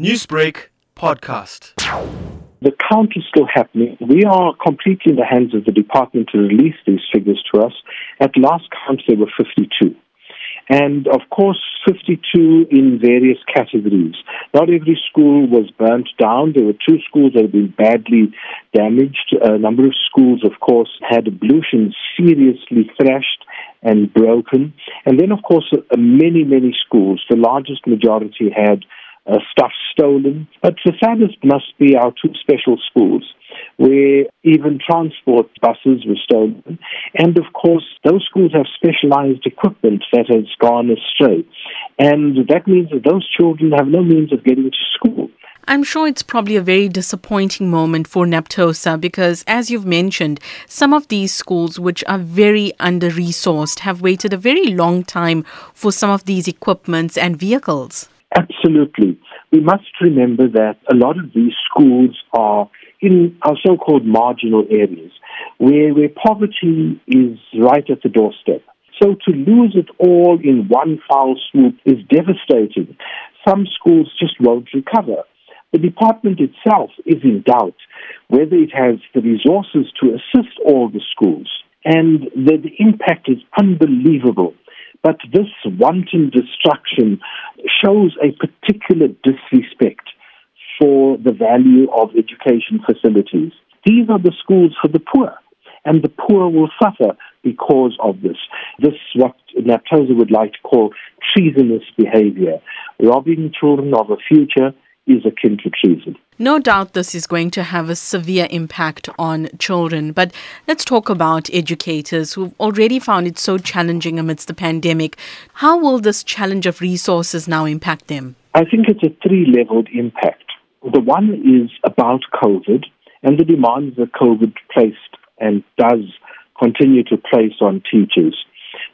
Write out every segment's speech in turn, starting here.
Newsbreak podcast. The count is still happening. We are completely in the hands of the department to release these figures to us. At last count, there were 52. And of course, 52 in various categories. Not every school was burnt down. There were two schools that had been badly damaged. A number of schools, of course, had ablutions seriously thrashed and broken. And then, of course, uh, many, many schools, the largest majority had uh, stuff stolen. But the saddest must be our two special schools, where even transport buses were stolen. And of course, those schools have specialized equipment that has gone astray. And that means that those children have no means of getting to school. I'm sure it's probably a very disappointing moment for Naptosa because, as you've mentioned, some of these schools, which are very under resourced, have waited a very long time for some of these equipments and vehicles. Absolutely. We must remember that a lot of these schools are in our so-called marginal areas where, where poverty is right at the doorstep. So to lose it all in one foul swoop is devastating. Some schools just won't recover. The department itself is in doubt whether it has the resources to assist all the schools. And the, the impact is unbelievable. But this wanton destruction shows a particular disrespect for the value of education facilities. These are the schools for the poor, and the poor will suffer because of this. This is what Naptosa would like to call treasonous behavior, robbing children of a future is akin to treason. No doubt this is going to have a severe impact on children, but let's talk about educators who've already found it so challenging amidst the pandemic. How will this challenge of resources now impact them? I think it's a three leveled impact. The one is about COVID and the demands that COVID placed and does continue to place on teachers.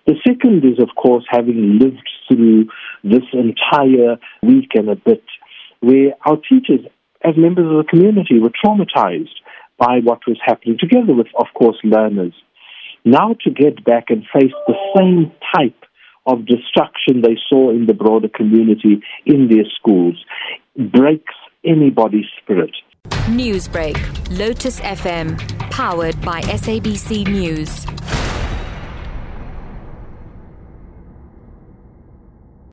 The second is, of course, having lived through this entire week and a bit where our teachers, as members of the community, were traumatized by what was happening, together with, of course, learners. Now to get back and face the same type of destruction they saw in the broader community in their schools breaks anybody's spirit. Newsbreak, Lotus FM, powered by SABC News.